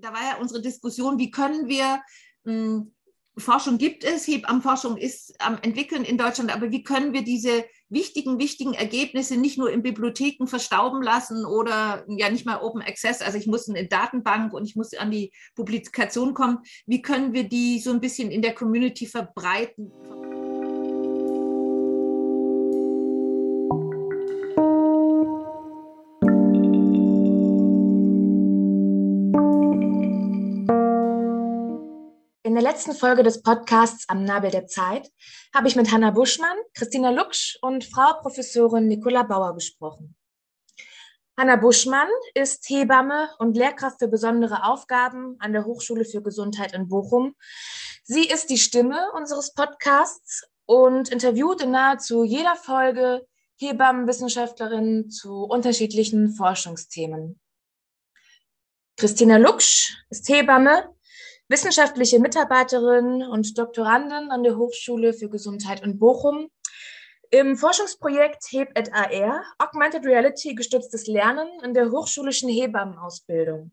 da war ja unsere Diskussion, wie können wir mh, hm, Forschung gibt es, Hebammenforschung ist am entwickeln in Deutschland, aber wie können wir diese wichtigen, wichtigen Ergebnisse nicht nur in Bibliotheken verstauben lassen oder ja nicht mal Open Access, also ich muss in eine Datenbank und ich muss an die Publikation kommen, wie können wir die so ein bisschen in der Community verbreiten? Der letzten Folge des Podcasts Am Nabel der Zeit habe ich mit Hanna Buschmann, Christina Luksch und Frau Professorin Nicola Bauer gesprochen. Hanna Buschmann ist Hebamme und Lehrkraft für besondere Aufgaben an der Hochschule für Gesundheit in Bochum. Sie ist die Stimme unseres Podcasts und interviewt in nahezu jeder Folge Hebammenwissenschaftlerinnen zu unterschiedlichen Forschungsthemen. Christina Luksch ist Hebamme, wissenschaftliche Mitarbeiterin und Doktorandin an der Hochschule für Gesundheit in Bochum. Im Forschungsprojekt HEB at AR, Augmented Reality gestütztes Lernen in der hochschulischen Hebammenausbildung.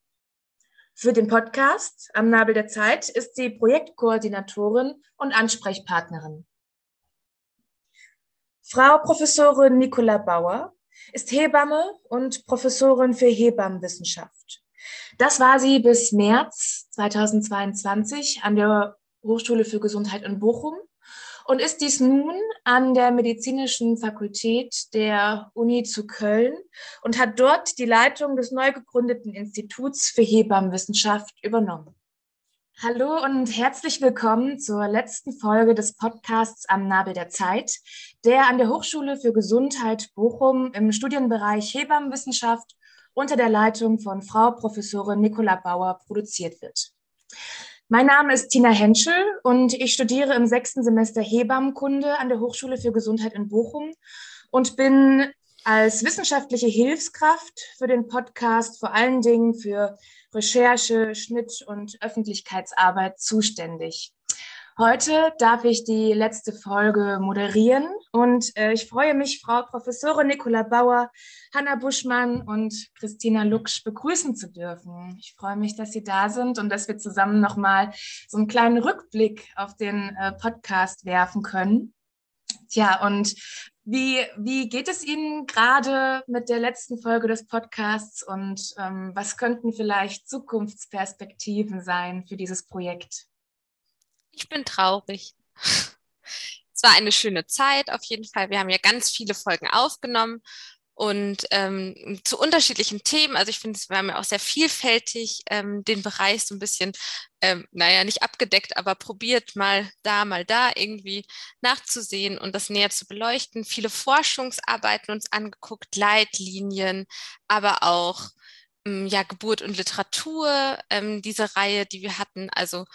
Für den Podcast Am Nabel der Zeit ist sie Projektkoordinatorin und Ansprechpartnerin. Frau Professorin Nicola Bauer ist Hebamme und Professorin für Hebammenwissenschaft. Das war sie bis März 2022 an der Hochschule für Gesundheit in Bochum und ist dies nun an der Medizinischen Fakultät der Uni zu Köln und hat dort die Leitung des neu gegründeten Instituts für Hebammenwissenschaft übernommen. Hallo und herzlich willkommen zur letzten Folge des Podcasts am Nabel der Zeit, der an der Hochschule für Gesundheit Bochum im Studienbereich Hebammenwissenschaft unter der Leitung von Frau Professorin Nicola Bauer produziert wird. Mein Name ist Tina Henschel und ich studiere im sechsten Semester Hebammenkunde an der Hochschule für Gesundheit in Bochum und bin als wissenschaftliche Hilfskraft für den Podcast vor allen Dingen für Recherche, Schnitt und Öffentlichkeitsarbeit zuständig. Heute darf ich die letzte Folge moderieren und äh, ich freue mich, Frau Professorin Nicola Bauer, Hanna Buschmann und Christina Luksch begrüßen zu dürfen. Ich freue mich, dass Sie da sind und dass wir zusammen nochmal so einen kleinen Rückblick auf den äh, Podcast werfen können. Tja, und wie, wie geht es Ihnen gerade mit der letzten Folge des Podcasts und ähm, was könnten vielleicht Zukunftsperspektiven sein für dieses Projekt? Ich bin traurig. Es war eine schöne Zeit auf jeden Fall. Wir haben ja ganz viele Folgen aufgenommen und ähm, zu unterschiedlichen Themen. Also ich finde, wir haben ja auch sehr vielfältig ähm, den Bereich so ein bisschen, ähm, naja, nicht abgedeckt, aber probiert mal da, mal da irgendwie nachzusehen und das näher zu beleuchten. Viele Forschungsarbeiten uns angeguckt, Leitlinien, aber auch ähm, ja Geburt und Literatur, ähm, diese Reihe, die wir hatten. Also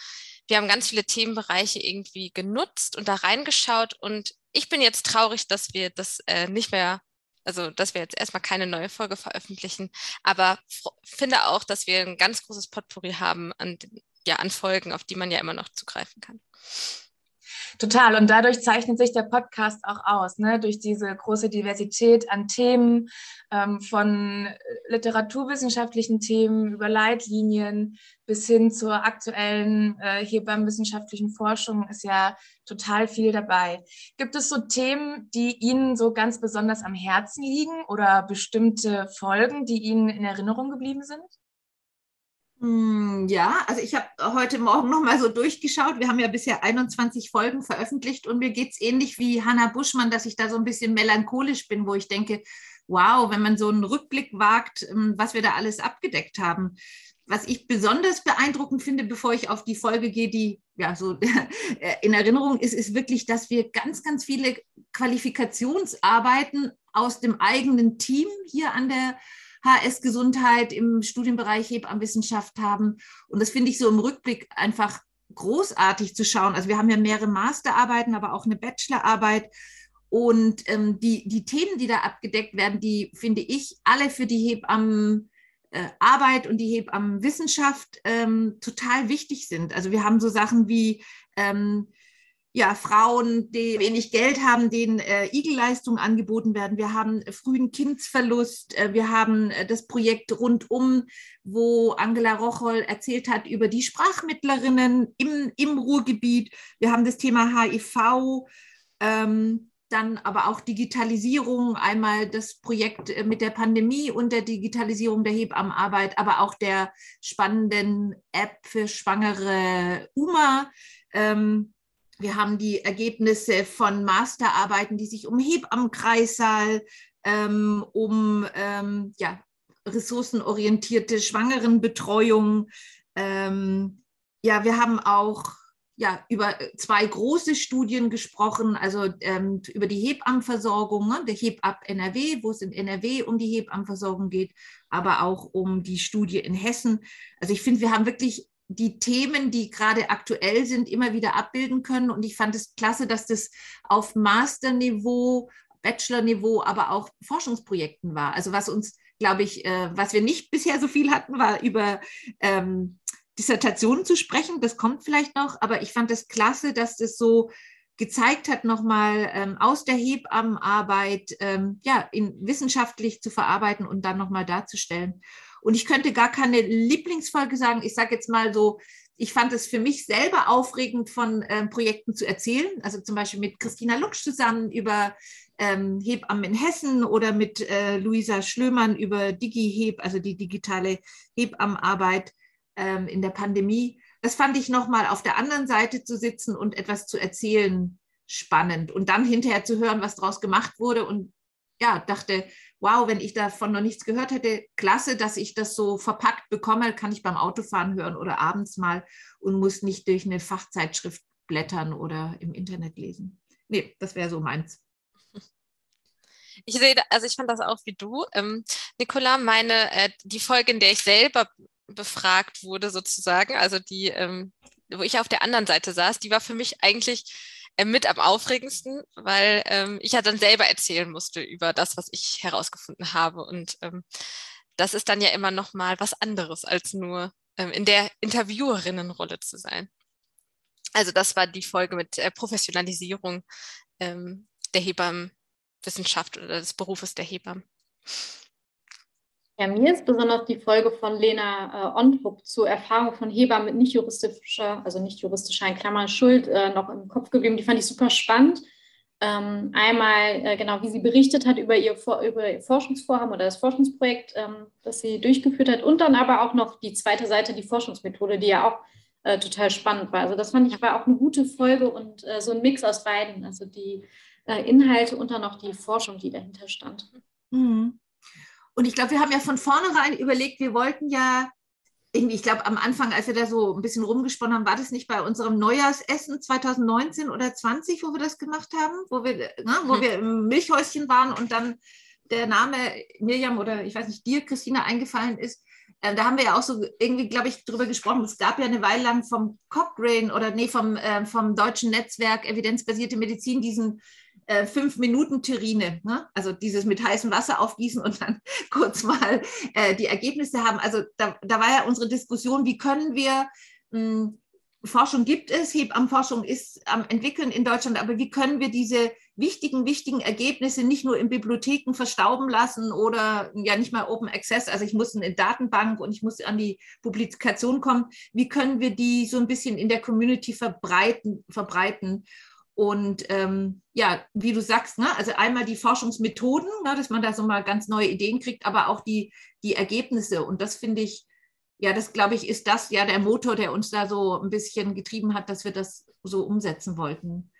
wir haben ganz viele Themenbereiche irgendwie genutzt und da reingeschaut und ich bin jetzt traurig, dass wir das äh, nicht mehr, also dass wir jetzt erstmal keine neue Folge veröffentlichen, aber finde auch, dass wir ein ganz großes Potpourri haben an, ja, an Folgen, auf die man ja immer noch zugreifen kann. Total. Und dadurch zeichnet sich der Podcast auch aus, ne? durch diese große Diversität an Themen, ähm, von literaturwissenschaftlichen Themen über Leitlinien bis hin zur aktuellen äh, hebammenwissenschaftlichen Forschung ist ja total viel dabei. Gibt es so Themen, die Ihnen so ganz besonders am Herzen liegen oder bestimmte Folgen, die Ihnen in Erinnerung geblieben sind? Hm, ja, also ich habe heute Morgen noch mal so durchgeschaut. Wir haben ja bisher 21 Folgen veröffentlicht und mir geht es ähnlich wie Hanna Buschmann, dass ich da so ein bisschen melancholisch bin, wo ich denke, wow, wenn man so einen Rückblick wagt, ähm, was wir da alles abgedeckt haben. Was ich besonders beeindruckend finde, bevor ich auf die Folge gehe, die ja so in Erinnerung ist, ist wirklich, dass wir ganz, ganz viele Qualifikationsarbeiten aus dem eigenen Team hier an der HS Gesundheit im Studienbereich Hebammenwissenschaft haben. Und das finde ich so im Rückblick einfach großartig zu schauen. Also wir haben ja mehrere Masterarbeiten, aber auch eine Bachelorarbeit. Und ähm, die, die Themen, die da abgedeckt werden, die finde ich alle für die Hebammenarbeit äh, und die Hebammenwissenschaft ähm, total wichtig sind. Also wir haben so Sachen wie ähm, ja, Frauen, die wenig Geld haben, denen äh, Igelleistungen angeboten werden. Wir haben frühen Kindsverlust. Äh, wir haben äh, das Projekt rundum, wo Angela Rocholl erzählt hat über die Sprachmittlerinnen im, im Ruhrgebiet. Wir haben das Thema HIV. Ähm, dann aber auch Digitalisierung, einmal das Projekt äh, mit der Pandemie und der Digitalisierung der Hebammenarbeit, aber auch der spannenden App für schwangere UMA. Ähm, wir haben die Ergebnisse von Masterarbeiten, die sich um Hebammenkreissaal, ähm, um ähm, ja, ressourcenorientierte Schwangerenbetreuung. Ähm, ja, wir haben auch ja, über zwei große Studien gesprochen, also ähm, über die Hebammenversorgung, ne, der Hebab NRW, wo es in NRW um die Hebammenversorgung geht, aber auch um die Studie in Hessen. Also ich finde, wir haben wirklich die Themen, die gerade aktuell sind, immer wieder abbilden können. Und ich fand es klasse, dass das auf Masterniveau, Bachelorniveau, aber auch Forschungsprojekten war. Also was uns, glaube ich, äh, was wir nicht bisher so viel hatten, war über ähm, Dissertationen zu sprechen. Das kommt vielleicht noch, aber ich fand es das klasse, dass das so gezeigt hat, nochmal ähm, aus der Hebammenarbeit ähm, ja, in, wissenschaftlich zu verarbeiten und dann nochmal darzustellen. Und ich könnte gar keine Lieblingsfolge sagen. Ich sage jetzt mal so, ich fand es für mich selber aufregend, von ähm, Projekten zu erzählen. Also zum Beispiel mit Christina Lutsch zusammen über ähm, Hebammen in Hessen oder mit äh, Luisa Schlömann über DigiHeb, also die digitale Hebammenarbeit ähm, in der Pandemie. Das fand ich nochmal auf der anderen Seite zu sitzen und etwas zu erzählen spannend und dann hinterher zu hören, was daraus gemacht wurde und ja, dachte, wow, wenn ich davon noch nichts gehört hätte, klasse, dass ich das so verpackt bekomme, kann ich beim Autofahren hören oder abends mal und muss nicht durch eine Fachzeitschrift blättern oder im Internet lesen. Nee, das wäre so meins. Ich sehe, also ich fand das auch wie du. Ähm, Nicola, meine, äh, die Folge, in der ich selber befragt wurde, sozusagen, also die, ähm, wo ich auf der anderen Seite saß, die war für mich eigentlich mit am aufregendsten, weil ähm, ich ja dann selber erzählen musste über das, was ich herausgefunden habe. Und ähm, das ist dann ja immer noch mal was anderes, als nur ähm, in der Interviewerinnenrolle zu sein. Also das war die Folge mit äh, Professionalisierung ähm, der Hebammenwissenschaft oder des Berufes der Hebammen. Ja, mir ist besonders die Folge von Lena äh, Ontrup zur Erfahrung von Hebammen mit nicht juristischer, also nicht juristischer in Klammern Schuld äh, noch im Kopf geblieben. Die fand ich super spannend. Ähm, einmal, äh, genau, wie sie berichtet hat über ihr, über ihr Forschungsvorhaben oder das Forschungsprojekt, ähm, das sie durchgeführt hat. Und dann aber auch noch die zweite Seite, die Forschungsmethode, die ja auch äh, total spannend war. Also das fand ich war auch eine gute Folge und äh, so ein Mix aus beiden. Also die äh, Inhalte und dann noch die Forschung, die dahinter stand. Mhm. Und ich glaube, wir haben ja von vornherein überlegt, wir wollten ja irgendwie, ich glaube, am Anfang, als wir da so ein bisschen rumgesponnen haben, war das nicht bei unserem Neujahrsessen 2019 oder 20, wo wir das gemacht haben, wo wir, ne, wo mhm. wir im Milchhäuschen waren und dann der Name Mirjam oder ich weiß nicht, dir, Christina, eingefallen ist. Äh, da haben wir ja auch so irgendwie, glaube ich, drüber gesprochen. Es gab ja eine Weile lang vom Cochrane oder nee, vom, äh, vom deutschen Netzwerk Evidenzbasierte Medizin diesen äh, fünf Minuten Terrine, ne? also dieses mit heißem Wasser aufgießen und dann kurz mal äh, die Ergebnisse haben. Also da, da, war ja unsere Diskussion, wie können wir mh, hm, Forschung gibt es, Hebammenforschung ist am entwickeln in Deutschland, aber wie können wir diese wichtigen, wichtigen Ergebnisse nicht nur in Bibliotheken verstauben lassen oder ja nicht mal Open Access, also ich muss in eine Datenbank und ich muss an die Publikation kommen, wie können wir die so ein bisschen in der Community verbreiten, verbreiten und ähm, ja, wie du sagst, ne, also einmal die Forschungsmethoden, ne, dass man da so mal ganz neue Ideen kriegt, aber auch die, die Ergebnisse. Und das finde ich, ja, das glaube ich, ist das ja der Motor, der uns da so ein bisschen getrieben hat, dass wir das so umsetzen wollten.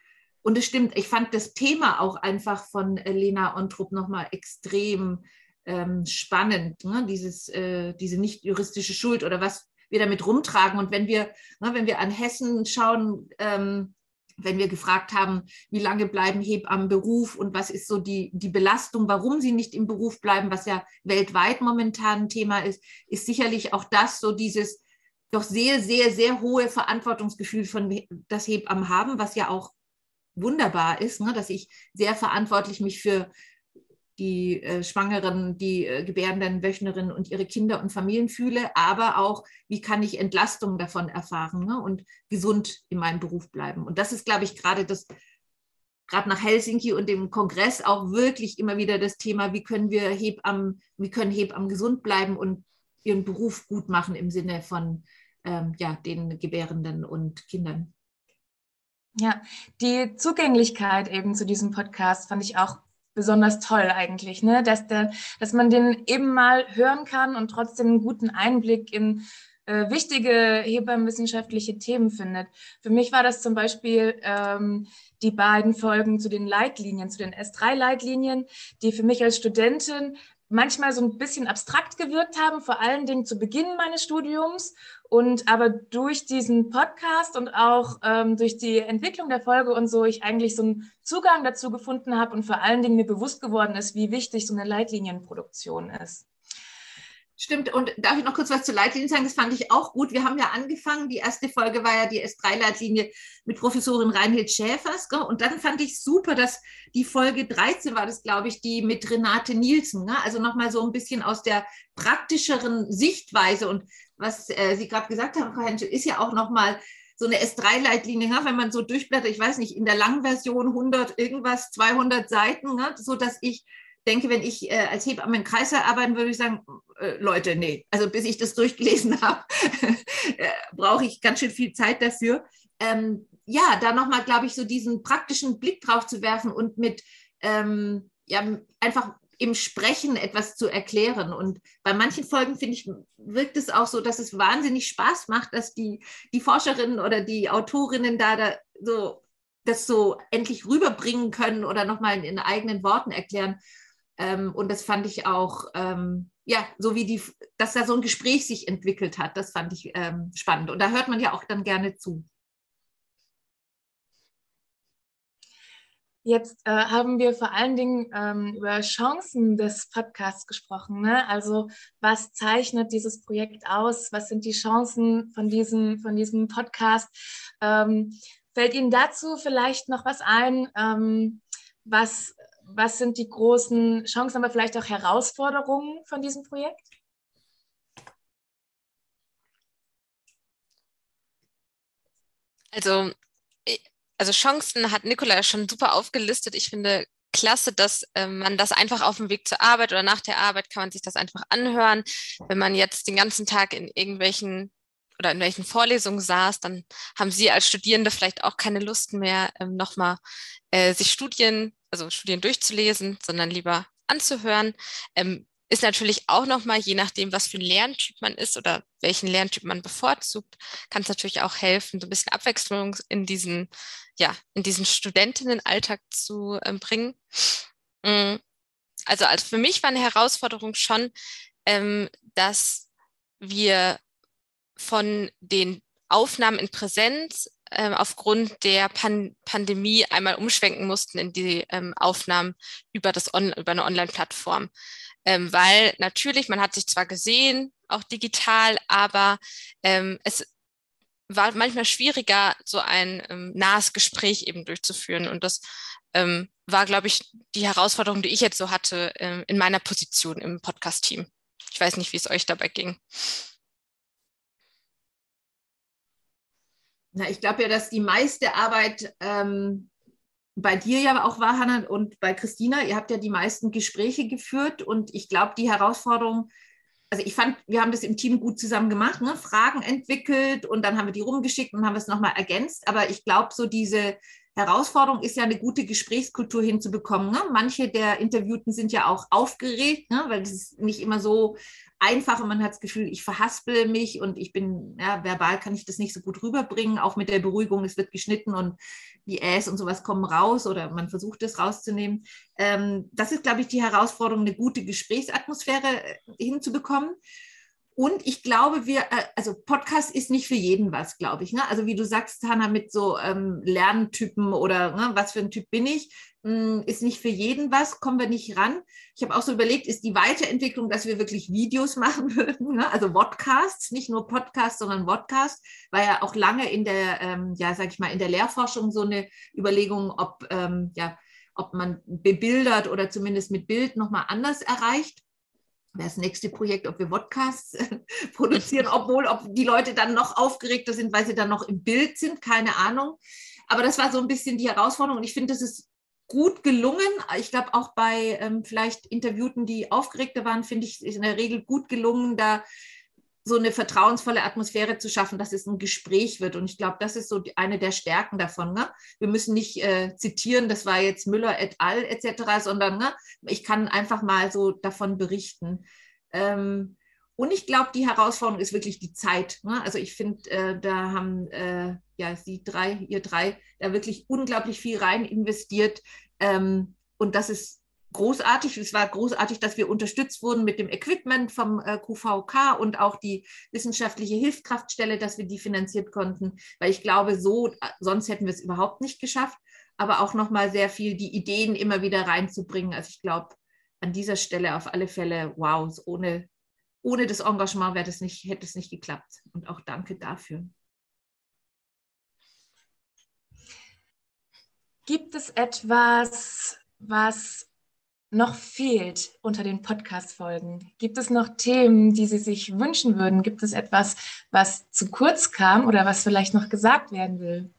Und es stimmt, ich fand das Thema auch einfach von Lena Ontrup nochmal extrem ähm, spannend, ne? Dieses, äh, diese nicht juristische Schuld oder was wir damit rumtragen. Und wenn wir, ne, wenn wir an Hessen schauen, ähm, wenn wir gefragt haben, wie lange bleiben Hebammen Beruf und was ist so die, die Belastung, warum sie nicht im Beruf bleiben, was ja weltweit momentan ein Thema ist, ist sicherlich auch das so dieses doch sehr, sehr, sehr hohe Verantwortungsgefühl von das Hebammen haben, was ja auch wunderbar ist, ne, dass ich sehr verantwortlich mich für die äh, Schwangeren, die äh, gebärenden Wöchnerinnen und ihre Kinder und Familien fühle, aber auch, wie kann ich Entlastung davon erfahren ne? und gesund in meinem Beruf bleiben. Und das ist, glaube ich, gerade das, gerade nach Helsinki und dem Kongress auch wirklich immer wieder das Thema, wie können wir Hebammen, wie können Hebammen gesund bleiben und ihren Beruf gut machen im Sinne von ähm, ja, den Gebärenden und Kindern. Ja, die Zugänglichkeit eben zu diesem Podcast fand ich auch besonders toll eigentlich, ne? dass, der, dass man den eben mal hören kann und trotzdem einen guten Einblick in äh, wichtige hebammenwissenschaftliche Themen findet. Für mich war das zum Beispiel ähm, die beiden Folgen zu den Leitlinien, zu den S3-Leitlinien, die für mich als Studentin manchmal so ein bisschen abstrakt gewirkt haben, vor allen Dingen zu Beginn meines Studiums. Und aber durch diesen Podcast und auch ähm, durch die Entwicklung der Folge und so, ich eigentlich so einen Zugang dazu gefunden habe und vor allen Dingen mir bewusst geworden ist, wie wichtig so eine Leitlinienproduktion ist. Stimmt, und darf ich noch kurz was zur Leitlinie sagen? Das fand ich auch gut. Wir haben ja angefangen, die erste Folge war ja die S3-Leitlinie mit Professorin Reinhild Schäfers. Gell? Und dann fand ich super, dass die Folge 13 war das, glaube ich, die mit Renate Nielsen. Ne? Also nochmal so ein bisschen aus der praktischeren Sichtweise. Und was äh, Sie gerade gesagt haben, Frau Henschel, ist ja auch nochmal so eine S3-Leitlinie, ne? wenn man so durchblättert, ich weiß nicht, in der langen Version 100 irgendwas, 200 Seiten, ne? so dass ich denke, wenn ich äh, als Hebamme im Kreißsaal arbeiten würde, ich sagen, äh, Leute, nee, also bis ich das durchgelesen habe, äh, brauche ich ganz schön viel Zeit dafür. Ähm, ja, da nochmal, glaube ich, so diesen praktischen Blick drauf zu werfen und mit ähm, ja, einfach im Sprechen etwas zu erklären. Und bei manchen Folgen, finde ich, wirkt es auch so, dass es wahnsinnig Spaß macht, dass die, die Forscherinnen oder die Autorinnen da, da so das so endlich rüberbringen können oder nochmal in, in eigenen Worten erklären. Ähm, und das fand ich auch, ähm, ja, so wie die, dass da so ein Gespräch sich entwickelt hat, das fand ich ähm, spannend. Und da hört man ja auch dann gerne zu. Jetzt äh, haben wir vor allen Dingen ähm, über Chancen des Podcasts gesprochen. Ne? Also was zeichnet dieses Projekt aus? Was sind die Chancen von diesem, von diesem Podcast? Ähm, fällt Ihnen dazu vielleicht noch was ein, ähm, was was sind die großen Chancen, aber vielleicht auch Herausforderungen von diesem Projekt? Also, also Chancen hat Nikola schon super aufgelistet. Ich finde klasse, dass äh, man das einfach auf dem Weg zur Arbeit oder nach der Arbeit kann man sich das einfach anhören. Wenn man jetzt den ganzen Tag in irgendwelchen oder in welchen Vorlesungen saß, dann haben Sie als Studierende vielleicht auch keine Lust mehr, ähm, nochmal äh, sich Studien also Studien durchzulesen, sondern lieber anzuhören. Ähm, ist natürlich auch nochmal, je nachdem, was für ein Lerntyp man ist oder welchen Lerntyp man bevorzugt, kann es natürlich auch helfen, so ein bisschen Abwechslung in diesen, ja, in diesen Studentinnenalltag zu ähm, bringen. Mm, also, also für mich war eine Herausforderung schon, ähm, dass wir von den Aufnahmen in Präsenz ähm, aufgrund der Pan Pandemie einmal umschwenken mussten in die ähm, Aufnahmen über, das On über eine Online-Plattform. Ähm, weil natürlich, man hat sich zwar gesehen, auch digital, aber ähm, es war manchmal schwieriger, so ein ähm, nahes Gespräch eben durchzuführen. Und das ähm, war, glaube ich, die Herausforderung, die ich jetzt so hatte in meiner Position im Podcast-Team. Ich weiß nicht, wie es euch dabei ging. Na, ich glaube ja, dass die meiste Arbeit ähm, bei dir ja auch war, Hannah, und bei Christina. Ihr habt ja die meisten Gespräche geführt und ich glaube, die Herausforderung, also ich fand, wir haben das im Team gut zusammen gemacht, ne? Fragen entwickelt und dann haben wir die rumgeschickt und haben es nochmal ergänzt. Aber ich glaube, so diese Herausforderung ist ja eine gute Gesprächskultur hinzubekommen. Ne? Manche der Interviewten sind ja auch aufgeregt, ne? weil es nicht immer so einfach und man hat das Gefühl, ich verhaspel mich und ich bin, ja, verbal kann ich das nicht so gut rüberbringen, auch mit der Beruhigung, es wird geschnitten und die Äs und sowas kommen raus oder man versucht es rauszunehmen. Ähm, das ist, glaube ich, die Herausforderung, eine gute Gesprächsatmosphäre äh, hinzubekommen. Und ich glaube, wir, äh, also Podcast ist nicht für jeden was, glaube ich. Ne? Also wie du sagst, Hanna, mit so ähm, Lerntypen oder ne, was für ein Typ bin ich, mh, hm, ist nicht für jeden was, kommen wir nicht ran. Ich habe auch so überlegt, ist die Weiterentwicklung, dass wir wirklich Videos machen würden, ne? also Podcasts, nicht nur Podcast, sondern Podcast, war ja auch lange in der, ähm, ja, sag ich mal, in der Lehrforschung so eine Überlegung, ob, ähm, ja, ob man bebildert oder zumindest mit Bild nochmal anders erreicht. Das nächste Projekt, ob wir Podcasts produzieren, obwohl ob die Leute dann noch aufgeregter sind, weil sie dann noch im Bild sind, keine Ahnung. Aber das war so ein bisschen die Herausforderung und ich finde, das ist gut gelungen. Ich glaube, auch bei ähm, vielleicht Interviewten, die aufgeregter waren, finde ich, ist in der Regel gut gelungen, da so eine vertrauensvolle Atmosphäre zu schaffen, dass es ein Gespräch wird. Und ich glaube, das ist so eine der Stärken davon. Ne? Wir müssen nicht äh, zitieren, das war jetzt Müller et al. etc., sondern ne, ich kann einfach mal so davon berichten. Ähm, und ich glaube, die Herausforderung ist wirklich die Zeit. Ne? Also ich finde, äh, da haben äh, ja Sie drei, ihr drei, da wirklich unglaublich viel rein investiert. Ähm, und das ist großartig. Es war großartig, dass wir unterstützt wurden mit dem Equipment vom äh, QVK und auch die wissenschaftliche Hilfskraftstelle, dass wir die finanziert konnten, weil ich glaube, so, äh, sonst hätten wir es überhaupt nicht geschafft. Aber auch nochmal sehr viel die Ideen immer wieder reinzubringen. Also ich glaube, an dieser Stelle auf alle Fälle, wow, ohne, ohne das Engagement wäre das nicht, hätte es nicht geklappt. Und auch danke dafür. Gibt es etwas, was noch fehlt unter den Podcast-Folgen? Gibt es noch Themen, die Sie sich wünschen würden? Gibt es etwas, was zu kurz kam oder was vielleicht noch gesagt werden will?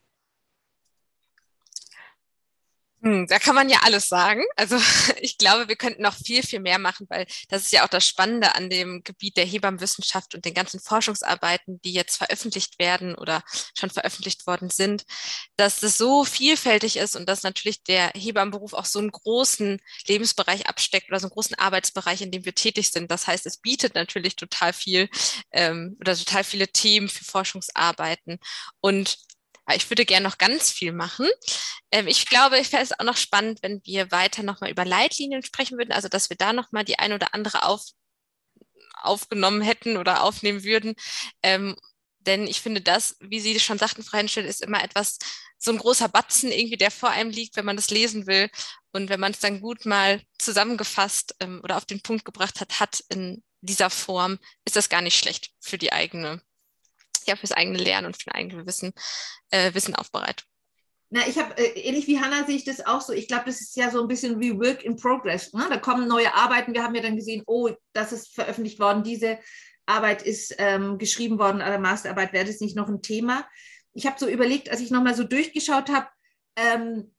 Hm, da kann man ja alles sagen. Also ich glaube, wir könnten noch viel, viel mehr machen, weil das ist ja auch das Spannende an dem Gebiet der Hebammenwissenschaft und den ganzen Forschungsarbeiten, die jetzt veröffentlicht werden oder schon veröffentlicht worden sind, dass das so vielfältig ist und dass natürlich der Hebammenberuf auch so einen großen Lebensbereich absteckt oder so einen großen Arbeitsbereich, in dem wir tätig sind. Das heißt, es bietet natürlich total viel ähm, oder total viele Themen für Forschungsarbeiten. Und ich würde gerne noch ganz viel machen. Ähm, ich glaube, ich wäre es auch noch spannend, wenn wir weiter nochmal über Leitlinien sprechen würden, also dass wir da nochmal die ein oder andere auf, aufgenommen hätten oder aufnehmen würden. Ähm, denn ich finde das, wie Sie schon sagten, Frau Henschel, ist immer etwas, so ein großer Batzen irgendwie, der vor einem liegt, wenn man das lesen will. Und wenn man es dann gut mal zusammengefasst ähm, oder auf den Punkt gebracht hat, hat in dieser Form, ist das gar nicht schlecht für die eigene ja fürs eigene Lernen und für ein eigenes Wissen, äh, Wissen aufbereitet. Na, ich habe, äh, ähnlich wie Hannah sehe ich das auch so. Ich glaube, das ist ja so ein bisschen wie Work in Progress. Ne? Da kommen neue Arbeiten. Wir haben ja dann gesehen, oh, das ist veröffentlicht worden. Diese Arbeit ist ähm, geschrieben worden, oder Masterarbeit wäre das nicht noch ein Thema. Ich habe so überlegt, als ich nochmal so durchgeschaut habe, ähm,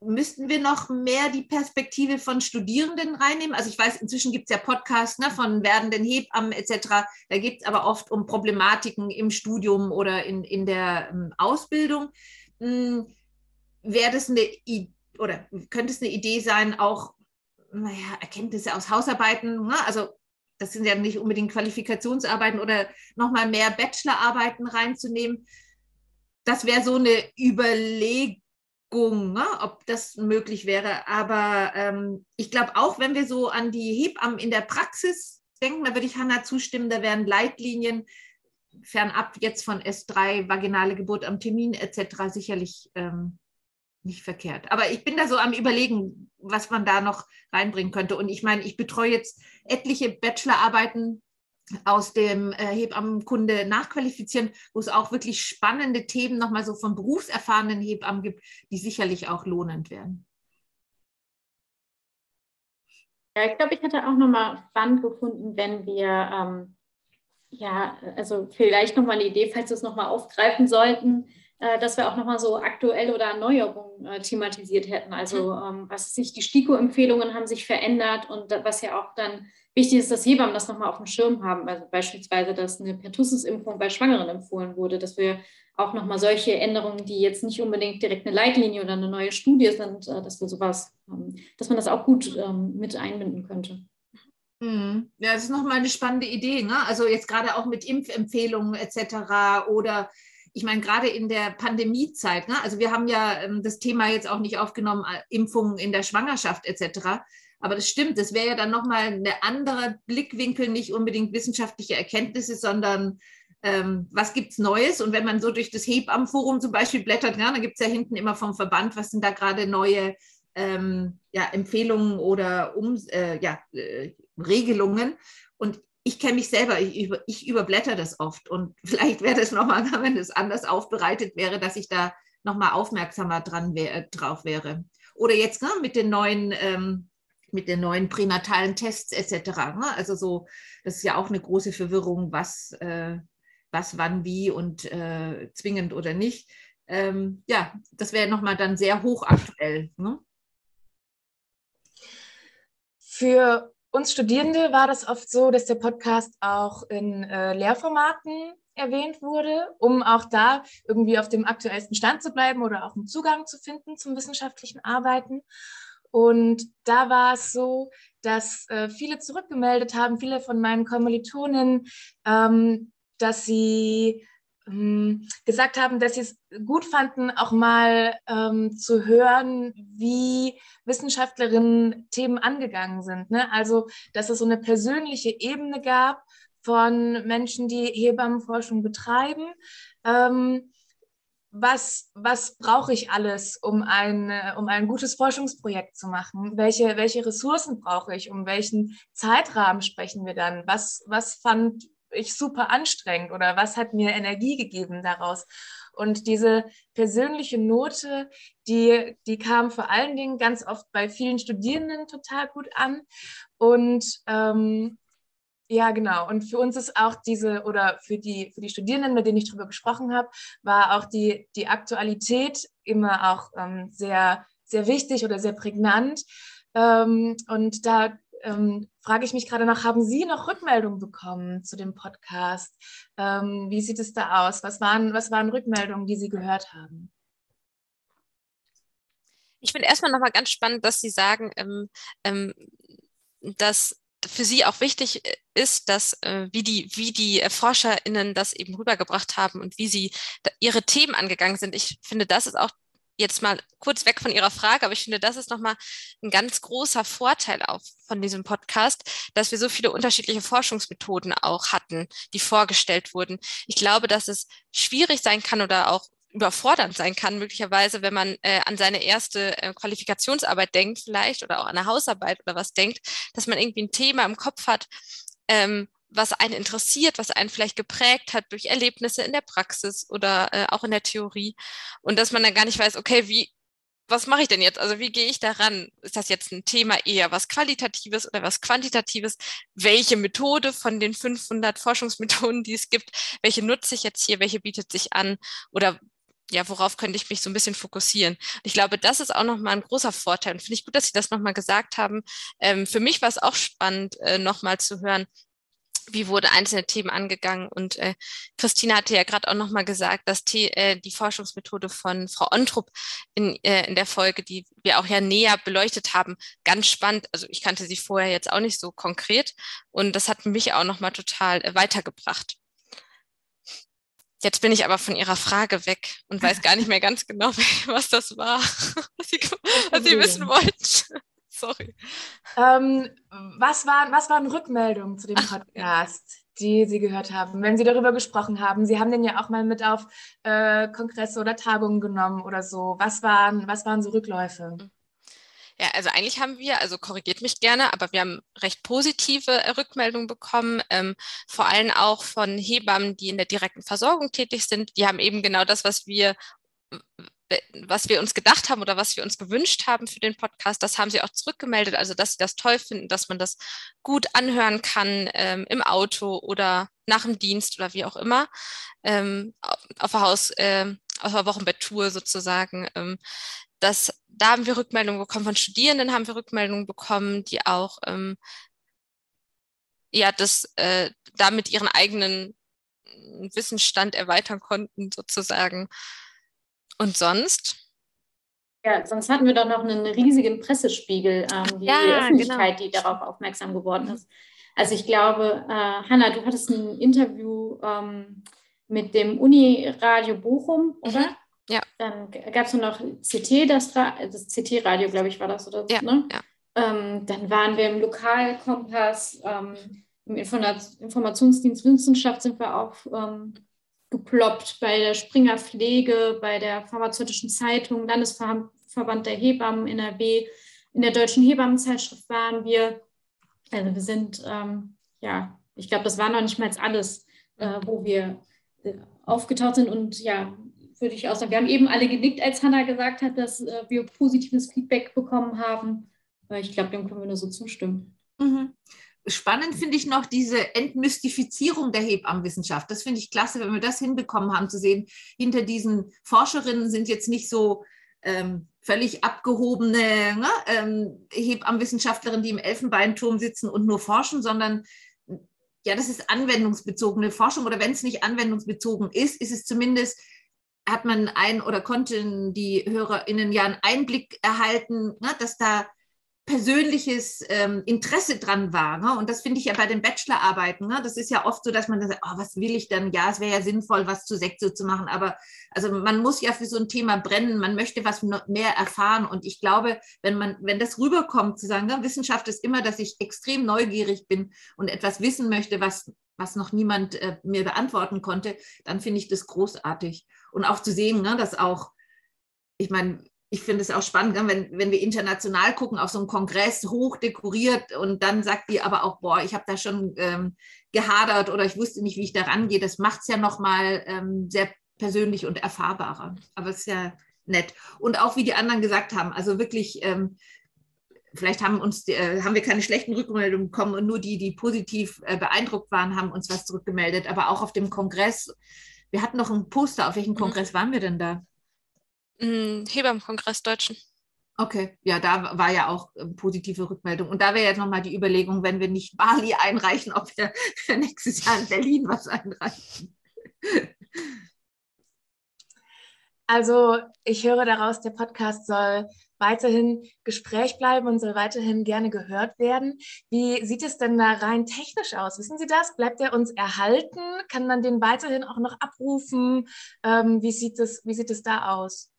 müssten wir noch mehr die Perspektive von Studierenden reinnehmen? Also ich weiß, inzwischen gibt es ja Podcasts ne, von werdenden Hebammen etc. Da geht es aber oft um Problematiken im Studium oder in, in der ähm, Ausbildung. Hm, Wäre das eine Idee oder könnte es eine Idee sein, auch naja, Erkenntnisse aus Hausarbeiten, ne? also das sind ja nicht unbedingt Qualifikationsarbeiten oder nochmal mehr Bachelorarbeiten reinzunehmen. Das wäre so eine Überlegung ob das möglich wäre. Aber ähm, ich glaube auch, wenn wir so an die Hebammen in der Praxis denken, da würde ich Hanna zustimmen, da wären Leitlinien fernab jetzt von S3, vaginale Geburt am Termin etc. sicherlich ähm, nicht verkehrt. Aber ich bin da so am Überlegen, was man da noch reinbringen könnte. Und ich meine, ich betreue jetzt etliche Bachelorarbeiten aus dem äh, Hebammenkunde nachqualifizieren, wo es auch wirklich spannende Themen nochmal so von berufserfahrenen Hebammen gibt, die sicherlich auch lohnend werden. Ja, ich glaube, ich hätte auch nochmal spannend gefunden, wenn wir, ähm, ja, also vielleicht nochmal eine Idee, falls wir es nochmal aufgreifen sollten, dass wir auch nochmal so aktuelle oder Erneuerungen äh, thematisiert hätten. Also mhm. ähm, was sich, die STIKO-Empfehlungen haben sich verändert und was ja auch dann wichtig ist, dass Hebammen das nochmal auf dem Schirm haben. Also beispielsweise, dass eine Pertussis-Impfung bei Schwangeren empfohlen wurde, dass wir auch nochmal solche Änderungen, die jetzt nicht unbedingt direkt eine Leitlinie oder eine neue Studie sind, äh, dass wir sowas, dass man das auch gut ähm, mit einbinden könnte. Hm. Ja, das ist nochmal eine spannende Idee. Ne? Also jetzt gerade auch mit Impfempfehlungen etc. oder ich meine, gerade in der Pandemiezeit, ne? also wir haben ja ähm, das Thema jetzt auch nicht aufgenommen, äh, Impfungen in der Schwangerschaft etc. Aber das stimmt, das wäre ja dann nochmal ein anderer Blickwinkel, nicht unbedingt wissenschaftliche Erkenntnisse, sondern ähm, was gibt es Neues? Und wenn man so durch das Hebammenforum zum Beispiel blättert, ja, dann gibt es ja hinten immer vom Verband, was sind da gerade neue ähm, ja, Empfehlungen oder um, äh, ja, äh, Regelungen. Und ich kenne mich selber, ich, über, ich überblätter das oft. Und vielleicht wäre das nochmal, wenn es anders aufbereitet wäre, dass ich da nochmal aufmerksamer dran wär, drauf wäre. oder jetzt ne, mit den neuen ähm, mit den neuen pränatalen Tests etc. Ne? Also so, das ist ja auch eine große Verwirrung, was, äh, was wann, wie und äh, zwingend oder nicht. Ähm, ja, das wäre nochmal dann sehr hochaktuell. Ne? Für uns Studierende war das oft so, dass der Podcast auch in äh, Lehrformaten erwähnt wurde, um auch da irgendwie auf dem aktuellsten Stand zu bleiben oder auch einen Zugang zu finden zum wissenschaftlichen Arbeiten. Und da war es so, dass äh, viele zurückgemeldet haben, viele von meinen Kommilitonen, ähm, dass sie gesagt haben, dass sie es gut fanden, auch mal ähm, zu hören, wie Wissenschaftlerinnen Themen angegangen sind. Ne? Also, dass es so eine persönliche Ebene gab von Menschen, die Hebammenforschung betreiben. Ähm, was, was brauche ich alles, um ein, um ein gutes Forschungsprojekt zu machen? Welche, welche Ressourcen brauche ich? Um welchen Zeitrahmen sprechen wir dann? Was, was fand ich super anstrengend oder was hat mir Energie gegeben daraus? Und diese persönliche Note, die, die kam vor allen Dingen ganz oft bei vielen Studierenden total gut an. Und ähm, ja, genau. Und für uns ist auch diese, oder für die, für die Studierenden, mit denen ich darüber gesprochen habe, war auch die, die Aktualität immer auch ähm, sehr, sehr wichtig oder sehr prägnant. Ähm, und da ähm, frage ich mich gerade noch, haben Sie noch Rückmeldungen bekommen zu dem Podcast? Ähm, wie sieht es da aus? Was waren, was waren Rückmeldungen, die Sie gehört haben? Ich finde erstmal nochmal ganz spannend, dass Sie sagen, ähm, ähm, dass für sie auch wichtig äh, ist, dass äh, wie die wie die äh, ForscherInnen das eben rübergebracht haben und wie sie ihre Themen angegangen sind. Ich finde, das ist auch jetzt mal kurz weg von Ihrer Frage, aber ich finde, das ist nochmal ein ganz großer Vorteil auch von diesem Podcast, dass wir so viele unterschiedliche Forschungsmethoden auch hatten, die vorgestellt wurden. Ich glaube, dass es schwierig sein kann oder auch überfordernd sein kann, möglicherweise, wenn man äh, an seine erste äh, Qualifikationsarbeit denkt, vielleicht, oder auch an eine Hausarbeit oder was denkt, dass man irgendwie ein Thema im Kopf hat, ähm, was einen interessiert, was einen vielleicht geprägt hat durch Erlebnisse in der Praxis oder äh, auch in der Theorie. Und dass man dann gar nicht weiß, okay, wie, was mache ich denn jetzt? Also wie gehe ich daran? Ist das jetzt ein Thema eher was Qualitatives oder was Quantitatives? Welche Methode von den 500 Forschungsmethoden, die es gibt, welche nutze ich jetzt hier? Welche bietet sich an? Oder ja, worauf könnte ich mich so ein bisschen fokussieren? Ich glaube, das ist auch nochmal ein großer Vorteil. Und finde ich gut, dass Sie das nochmal gesagt haben. Ähm, für mich war es auch spannend, äh, nochmal zu hören, wie wurde einzelne Themen angegangen. Und äh, Christina hatte ja gerade auch nochmal gesagt, dass die, äh, die Forschungsmethode von Frau Ontrup in, äh, in der Folge, die wir auch ja näher beleuchtet haben, ganz spannend. Also ich kannte sie vorher jetzt auch nicht so konkret. Und das hat mich auch nochmal total äh, weitergebracht. Jetzt bin ich aber von Ihrer Frage weg und weiß gar nicht mehr ganz genau, was das war, was Sie, was Sie wissen wollten. Sorry. Ähm, was, waren, was waren Rückmeldungen zu dem Podcast, die Sie gehört haben, wenn Sie darüber gesprochen haben? Sie haben den ja auch mal mit auf äh, Kongresse oder Tagungen genommen oder so. Was waren, was waren so Rückläufe? Mhm. Ja, also eigentlich haben wir, also korrigiert mich gerne, aber wir haben recht positive äh, Rückmeldungen bekommen, ähm, vor allem auch von Hebammen, die in der direkten Versorgung tätig sind. Die haben eben genau das, was wir was wir uns gedacht haben oder was wir uns gewünscht haben für den Podcast, das haben sie auch zurückgemeldet. Also, dass sie das toll finden, dass man das gut anhören kann ähm, im Auto oder nach dem Dienst oder wie auch immer, ähm, auf der Haus, äh, auf der Wochenbetttour sozusagen. Ähm, das, da haben wir Rückmeldungen bekommen von Studierenden, haben wir Rückmeldungen bekommen, die auch ähm, ja das äh, damit ihren eigenen Wissensstand erweitern konnten sozusagen. Und sonst? Ja, sonst hatten wir doch noch einen riesigen Pressespiegel, ähm, die ja, Öffentlichkeit, genau. die darauf aufmerksam geworden ist. Also ich glaube, äh, Hanna, du hattest ein Interview ähm, mit dem Uni-Radio Bochum, oder? Mhm. Ja. Dann gab es noch CT, das, das CT-Radio, glaube ich, war das, oder? Ja, ne? ja. Ähm, dann waren wir im Lokalkompass, ähm, im Informationsdienst Wissenschaft sind wir aufgeploppt, ähm, bei der Springer Pflege, bei der Pharmazeutischen Zeitung, Landesverband der Hebammen NRW, in der Deutschen Hebammenzeitschrift waren wir. Also wir sind, ähm, ja, ich glaube, das war noch nicht mal alles, äh, wo wir äh, aufgetaucht sind und ja, würde ich auch sagen. Wir haben eben alle genickt, als Hanna gesagt hat, dass äh, wir positives Feedback bekommen haben. Ich glaube, dem können wir nur so zustimmen. Mhm. Spannend finde ich noch diese Entmystifizierung der Hebammenwissenschaft. Das finde ich klasse, wenn wir das hinbekommen haben, zu sehen, hinter diesen Forscherinnen sind jetzt nicht so ähm, völlig abgehobene ne, ähm, Hebammenwissenschaftlerinnen, die im Elfenbeinturm sitzen und nur forschen, sondern ja, das ist anwendungsbezogene Forschung oder wenn es nicht anwendungsbezogen ist, ist es zumindest, hat man ein oder konnten die HörerInnen ja einen Einblick erhalten, ne, dass da persönliches ähm, Interesse dran war. Ne? Und das finde ich ja bei den Bachelorarbeiten. Ne? Das ist ja oft so, dass man sagt, oh, was will ich denn? Ja, es wäre ja sinnvoll, was zu Sekte zu machen. Aber also man muss ja für so ein Thema brennen. Man möchte was mehr erfahren. Und ich glaube, wenn man, wenn das rüberkommt, zu sagen, ne, Wissenschaft ist immer, dass ich extrem neugierig bin und etwas wissen möchte, was was noch niemand äh, mir beantworten konnte, dann finde ich das großartig. Und auch zu sehen, ne, dass auch, ich meine, ich finde es auch spannend, ne, wenn, wenn wir international gucken, auf so einen Kongress hoch dekoriert und dann sagt die aber auch, boah, ich habe da schon ähm, gehadert oder ich wusste nicht, wie ich da rangehe. Das macht es ja nochmal ähm, sehr persönlich und erfahrbarer. Aber es ist ja nett. Und auch wie die anderen gesagt haben, also wirklich, ähm, vielleicht haben uns äh, haben wir keine schlechten Rückmeldungen bekommen und nur die, die positiv äh, beeindruckt waren, haben uns was zurückgemeldet. Aber auch auf dem Kongress, wir hatten noch ein Poster, auf welchem mhm. Kongress waren wir denn da? Hebammenkongress Deutschen. Okay, ja, da war ja auch äh, positive Rückmeldung. Und da wäre jetzt nochmal die Überlegung, wenn wir nicht Bali einreichen, ob wir für nächstes Jahr in Berlin was einreichen. Also ich höre daraus, der Podcast soll weiterhin Gespräch bleiben und soll weiterhin gerne gehört werden. Wie sieht es denn da rein technisch aus? Wissen Sie das? Bleibt er uns erhalten? Kann man den weiterhin auch noch abrufen? Ähm, wie, sieht es, wie sieht es da aus?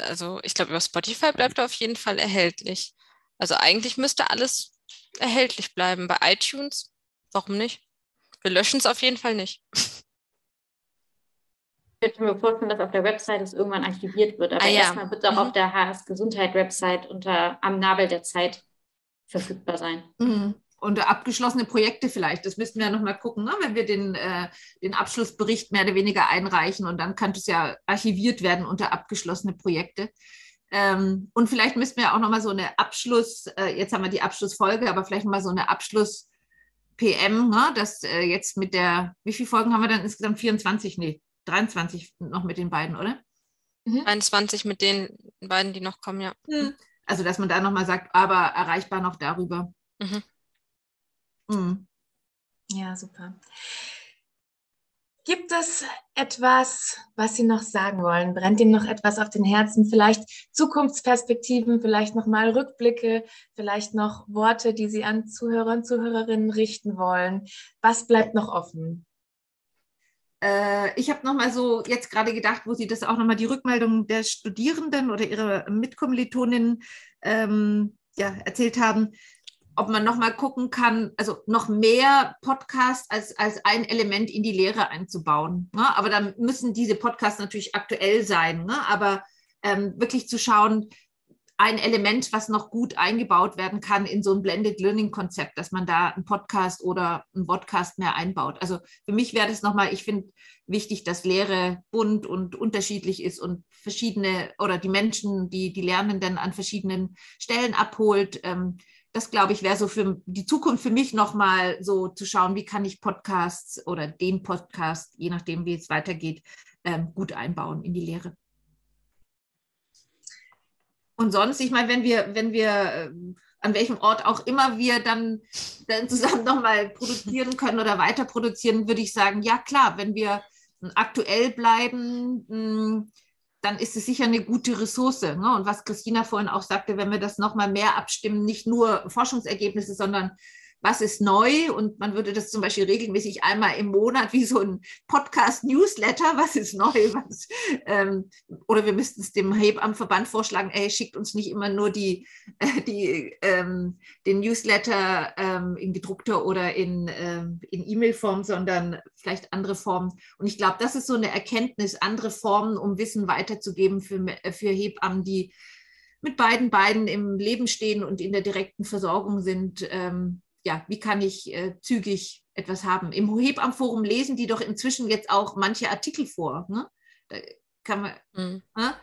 Also ich glaube, über Spotify bleibt er auf jeden Fall erhältlich. Also eigentlich müsste alles erhältlich bleiben. Bei iTunes, warum nicht? Wir löschen es auf jeden Fall nicht. Ich könnte mir vorstellen, dass auf der Website es irgendwann archiviert wird. Aber ah, ja. erstmal wird es auch mhm. auf der HS Gesundheit Website unter am Nabel der Zeit verfügbar sein. Mhm und abgeschlossene Projekte vielleicht. Das müssten wir ja nochmal gucken, ne? wenn wir den, äh, den Abschlussbericht mehr oder weniger einreichen und dann kann es ja archiviert werden unter abgeschlossene Projekte. Ähm, und vielleicht müssten wir auch nochmal so eine Abschluss, äh, jetzt haben wir die Abschlussfolge, aber vielleicht mal so eine Abschluss-PM, ne? das äh, jetzt mit der, wie viele Folgen haben wir dann insgesamt? 24? Nee, 23 noch mit den beiden, oder? Mhm. 21 mit den beiden, die noch kommen, ja. Mhm. Also, dass man da nochmal sagt, aber erreichbar noch darüber. Mhm. Mhm. Ja, super. Gibt es etwas, was Sie noch sagen wollen? Brennt Ihnen noch etwas auf den Herzen? Vielleicht Zukunftsperspektiven, vielleicht nochmal Rückblicke, vielleicht noch Worte, die Sie an Zuhörer und Zuhörerinnen richten wollen? Was bleibt noch offen? Äh, ich habe nochmal so jetzt gerade gedacht, wo Sie das auch nochmal die Rückmeldung der Studierenden oder Ihrer Mitkommilitoninnen ähm, ja, erzählt haben ob man noch mal gucken kann, also noch mehr Podcasts als, als ein Element in die Lehre einzubauen. Ne? Aber dann müssen diese Podcasts natürlich aktuell sein. Ne? Aber ähm, wirklich zu schauen, ein Element, was noch gut eingebaut werden kann in so ein Blended Learning Konzept, dass man da einen Podcast oder einen Podcast mehr einbaut. Also für mich wäre das nochmal, ich finde wichtig, dass Lehre bunt und unterschiedlich ist und verschiedene oder die Menschen, die die Lernenden an verschiedenen Stellen abholt. Ähm, das glaube ich wäre so für die Zukunft für mich nochmal so zu schauen, wie kann ich Podcasts oder den Podcast, je nachdem, wie es weitergeht, ähm, gut einbauen in die Lehre. Und sonst, ich meine, wenn wir, wenn wir äh, an welchem Ort auch immer wir dann, dann zusammen nochmal produzieren können oder weiter produzieren, würde ich sagen, ja klar, wenn wir aktuell bleiben, dann ist es sicher eine gute Ressource. Ne? Und was Christina vorhin auch sagte, wenn wir das nochmal mehr abstimmen, nicht nur Forschungsergebnisse, sondern was ist neu und man würde das zum Beispiel regelmäßig einmal im Monat wie so ein Podcast-Newsletter, was ist neu, was, ähm, oder wir müssten es dem Hebammenverband vorschlagen, ey, schickt uns nicht immer nur die, äh, die, ähm, den Newsletter ähm, in gedruckter oder in, ähm, in E-Mail-Form, sondern vielleicht andere Formen. Und ich glaube, das ist so eine Erkenntnis, andere Formen, um Wissen weiterzugeben für, für Hebammen, die mit beiden Beinen im Leben stehen und in der direkten Versorgung sind, ähm, ja, wie kann ich äh, zügig etwas haben? Im Hebammenforum lesen die doch inzwischen jetzt auch manche Artikel vor. Ne? Da kann man, mhm. ne?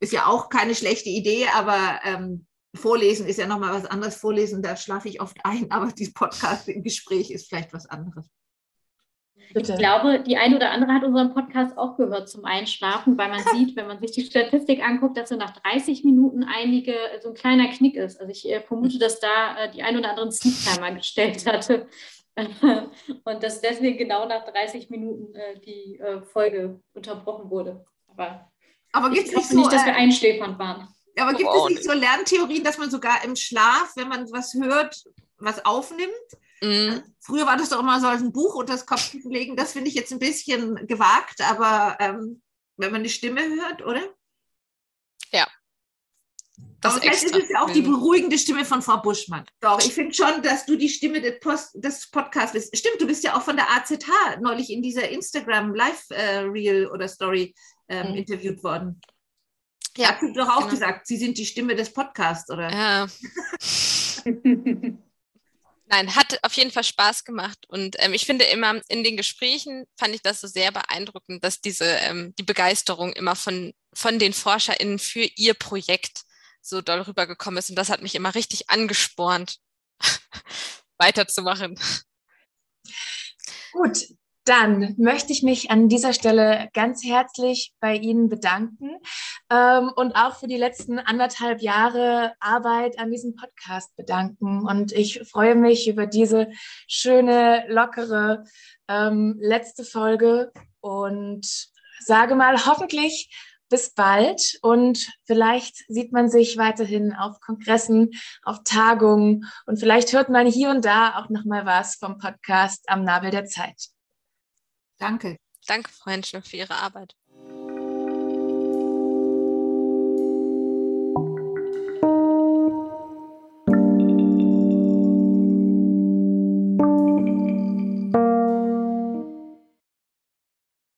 ist ja auch keine schlechte Idee, aber ähm, Vorlesen ist ja nochmal was anderes. Vorlesen, da schlafe ich oft ein, aber dieses Podcast im Gespräch ist vielleicht was anderes. Bitte. Ich glaube, die eine oder andere hat unseren Podcast auch gehört zum Einschlafen, weil man sieht, wenn man sich die Statistik anguckt, dass so nach 30 Minuten einige so ein kleiner Knick ist. Also ich äh, vermute, dass da äh, die ein oder anderen Sleep-Timer gestellt hatte und dass deswegen genau nach 30 Minuten äh, die äh, Folge unterbrochen wurde. Aber, Aber ich so, nicht, dass wir äh, einschläfernd waren. Aber gibt es nicht so Lerntheorien, dass man sogar im Schlaf, wenn man was hört, was aufnimmt? Mhm. Früher war das doch immer so als ein Buch unter das Kopfkissen legen. Das finde ich jetzt ein bisschen gewagt, aber ähm, wenn man die Stimme hört, oder? Ja. Das aber vielleicht ist es ja auch die beruhigende Stimme von Frau Buschmann. Doch, ich finde schon, dass du die Stimme des, Post, des Podcasts bist. Stimmt, du bist ja auch von der AZH neulich in dieser Instagram Live-Reel äh, oder Story ähm, mhm. interviewt worden. Ja, Hast du doch auch genau. gesagt, Sie sind die Stimme des Podcasts, oder? Ja. Nein, hat auf jeden Fall Spaß gemacht. Und ähm, ich finde immer in den Gesprächen fand ich das so sehr beeindruckend, dass diese ähm, die Begeisterung immer von, von den ForscherInnen für ihr Projekt so doll rübergekommen ist. Und das hat mich immer richtig angespornt, weiterzumachen. Gut, dann möchte ich mich an dieser Stelle ganz herzlich bei Ihnen bedanken ähm, und auch für die letzten anderthalb Jahre Arbeit an diesem Podcast bedanken. Und ich freue mich über diese schöne, lockere ähm, letzte Folge und sage mal hoffentlich bis bald und vielleicht sieht man sich weiterhin auf Kongressen, auf Tagungen und vielleicht hört man hier und da auch noch mal was vom Podcast am Nabel der Zeit. Danke. Danke, Frau Henschel, für Ihre Arbeit.